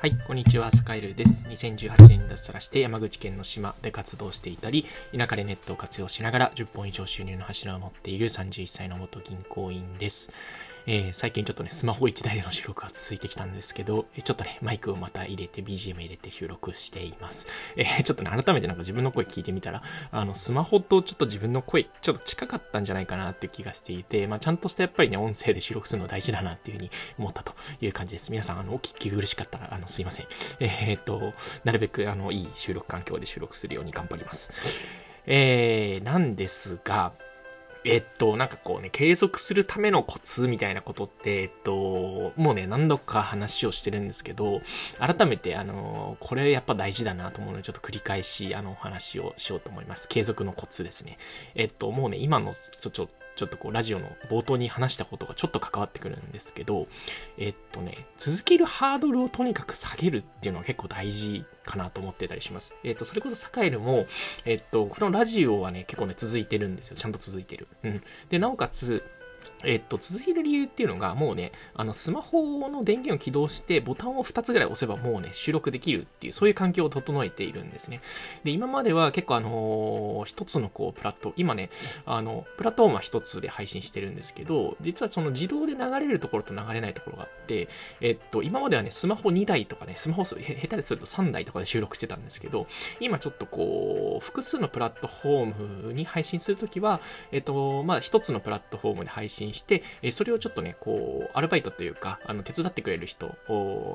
はい、こんにちは、スカイルです。2018年に脱サラして山口県の島で活動していたり、田舎でネットを活用しながら10本以上収入の柱を持っている31歳の元銀行員です。えー最近ちょっとね、スマホ1台での収録が続いてきたんですけど、えちょっとね、マイクをまた入れて、BGM 入れて収録しています。えーちょっとね、改めてなんか自分の声聞いてみたら、あの、スマホとちょっと自分の声、ちょっと近かったんじゃないかなって気がしていて、まあ、ちゃんとしたやっぱりね、音声で収録するの大事だなっていうふうに思ったという感じです。皆さん、あの、お聞き苦しかったら、あの、すいません。えーっと、なるべく、あの、いい収録環境で収録するように頑張ります。えー、なんですが、えっと、なんかこうね、継続するためのコツみたいなことって、えっと、もうね、何度か話をしてるんですけど、改めて、あの、これやっぱ大事だなと思うので、ちょっと繰り返し、あの、お話をしようと思います。継続のコツですね。えっと、もうね、今の、ちょ、ちょ、ちょっとこう、ラジオの冒頭に話したことがちょっと関わってくるんですけど、えっとね、続けるハードルをとにかく下げるっていうのは結構大事かなと思ってたりします。えっと、それこそサカエルも、えっと、このラジオはね、結構ね、続いてるんですよ。ちゃんと続いてる。うん。で、なおかつ、えっと、続ける理由っていうのが、もうね、あの、スマホの電源を起動して、ボタンを2つぐらい押せばもうね、収録できるっていう、そういう環境を整えているんですね。で、今までは結構あのー一つのこう、プラット、今ね、あの、プラットフォームは一つで配信してるんですけど、実はその自動で流れるところと流れないところがあって、えっと、今まではね、スマホ2台とかね、スマホ、下手ですると3台とかで収録してたんですけど、今ちょっとこう、複数のプラットフォームに配信するときは、えっと、まあ、一つのプラットフォームで配信して、えそれをちょっとね、こう、アルバイトというか、あの、手伝ってくれる人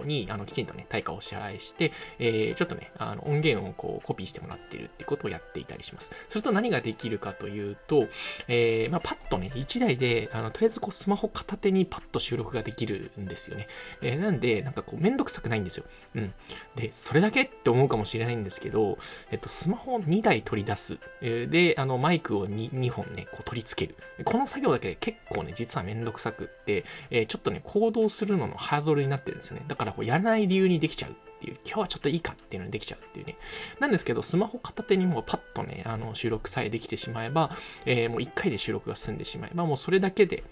に、あの、きちんとね、対価をお支払いして、えーちょっとね、あの、音源をこう、コピーしてもらってるってことをやっていたりします。すると何ができるかというと、えーまあ、パッとね、1台で、あの、とりあえずこう、スマホ片手にパッと収録ができるんですよね。えーなんで、なんかこう、めんどくさくないんですよ。うん。で、それだけって思うかもしれないんですけど、えっと、スマホを2台取り出す。えで、あの、マイクを 2, 2本ね、こう取り付ける。この作業だけで結構ね、実はめんどくさくって、えーちょっとね、行動するののハードルになってるんですよね。だから、こう、やらない理由にできちゃうっていう、今日はちょっといいかっていうのにできちゃうっていうね。なんですけど、スマホ片手にもうパッとね、あの、収録さえできてしまえば、えーもう1回で収録が済んでしまえば、もうそれだけで、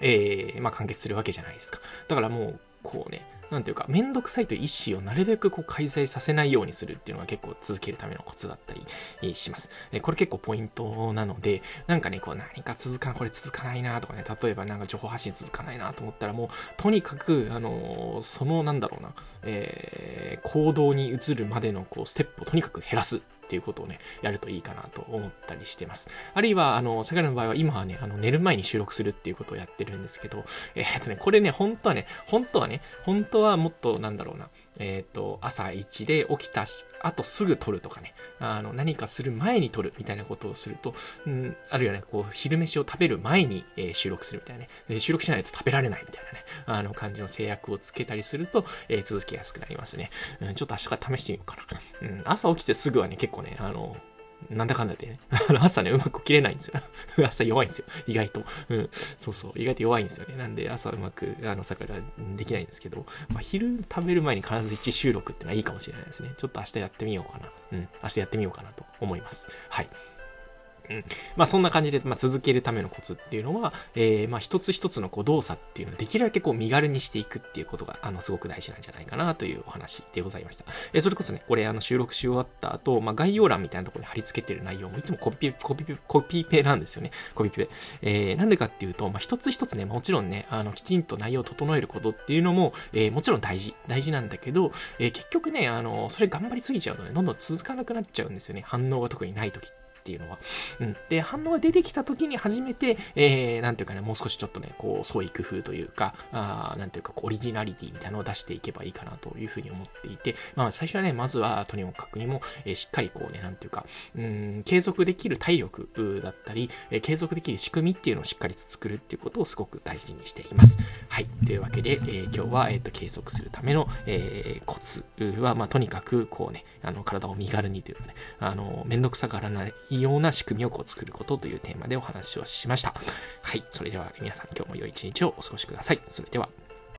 えーまあ、完結するわけじゃないですか。だからもう、こうね、なんていうか、めんどくさいという意思をなるべくこう開催させないようにするっていうのが結構続けるためのコツだったりします。でこれ結構ポイントなので、なんかね、こう何か続かない、これ続かないなとかね、例えばなんか情報発信続かないなと思ったらもう、とにかく、あのーそのなんだろうな、えー行動に移るまでのこうステップをとにかく減らす。っていうことをね、やるといいかなと思ったりしてます。あるいは、あの、桜の場合は今はね、あの、寝る前に収録するっていうことをやってるんですけど、えーっとね、これね、本当はね、本当はね、本当はもっと、なんだろうな、えっ、と、朝1で起きたし、あとすぐ撮るとかね、あの、何かする前に撮るみたいなことをすると、うん、あるいはね、こう、昼飯を食べる前に、えー収録するみたいなね、で収録しないと食べられないみたいなね、あの、感じの制約をつけたりすると、えー続けやすくなりますね。うん、ちょっと明日から試してみようかな。うん、朝起きてすぐはね、結構ね、あの、なんだかんだでね、あ の朝ね、うまく起きれないんですよ。朝弱いんですよ。意外と。うん。そうそう。意外と弱いんですよね。なんで朝うまく、あの、朝からできないんですけど、まあ、昼食べる前に必ず1収録ってのはいいかもしれないですね。ちょっと明日やってみようかな。うん。明日やってみようかなと思います。はい。うん、まあそんな感じで、まあ、続けるためのコツっていうのは、えー、まあ一つ一つのこう動作っていうのをできるだけこう身軽にしていくっていうことが、あの、すごく大事なんじゃないかなというお話でございました。えーそれこそね、これあの収録し終わった後、まあ概要欄みたいなところに貼り付けてる内容もいつもコピペ、コピペ、コピペなんですよね。コピペ。えー、なんでかっていうと、まあ一つ一つね、もちろんね、あの、きちんと内容を整えることっていうのも、えーもちろん大事。大事なんだけど、えー結局ね、あの、それ頑張りすぎちゃうとね、どんどん続かなくなっちゃうんですよね。反応が特にない時って。っていうのは。うん。で、反応が出てきた時に初めて、えー、なんていうかね、もう少しちょっとね、こう、創意工夫というか、あなんていうか、オリジナリティみたいなのを出していけばいいかなというふうに思っていて、まあ、最初はね、まずは、とにもかくにも、えーしっかりこうね、なんていうか、うん、継続できる体力だったり、えー継続できる仕組みっていうのをしっかり作るっていうことをすごく大事にしています。はい。というわけで、えー今日は、えっ、と、継続するための、えーコツは、まあ、とにかく、こうね、あの、体を身軽にというかね、あの、めんどくさがらないような仕組みをこう作ることというテーマでお話をしました。はい。それでは皆さん今日も良い一日をお過ごしください。それでは。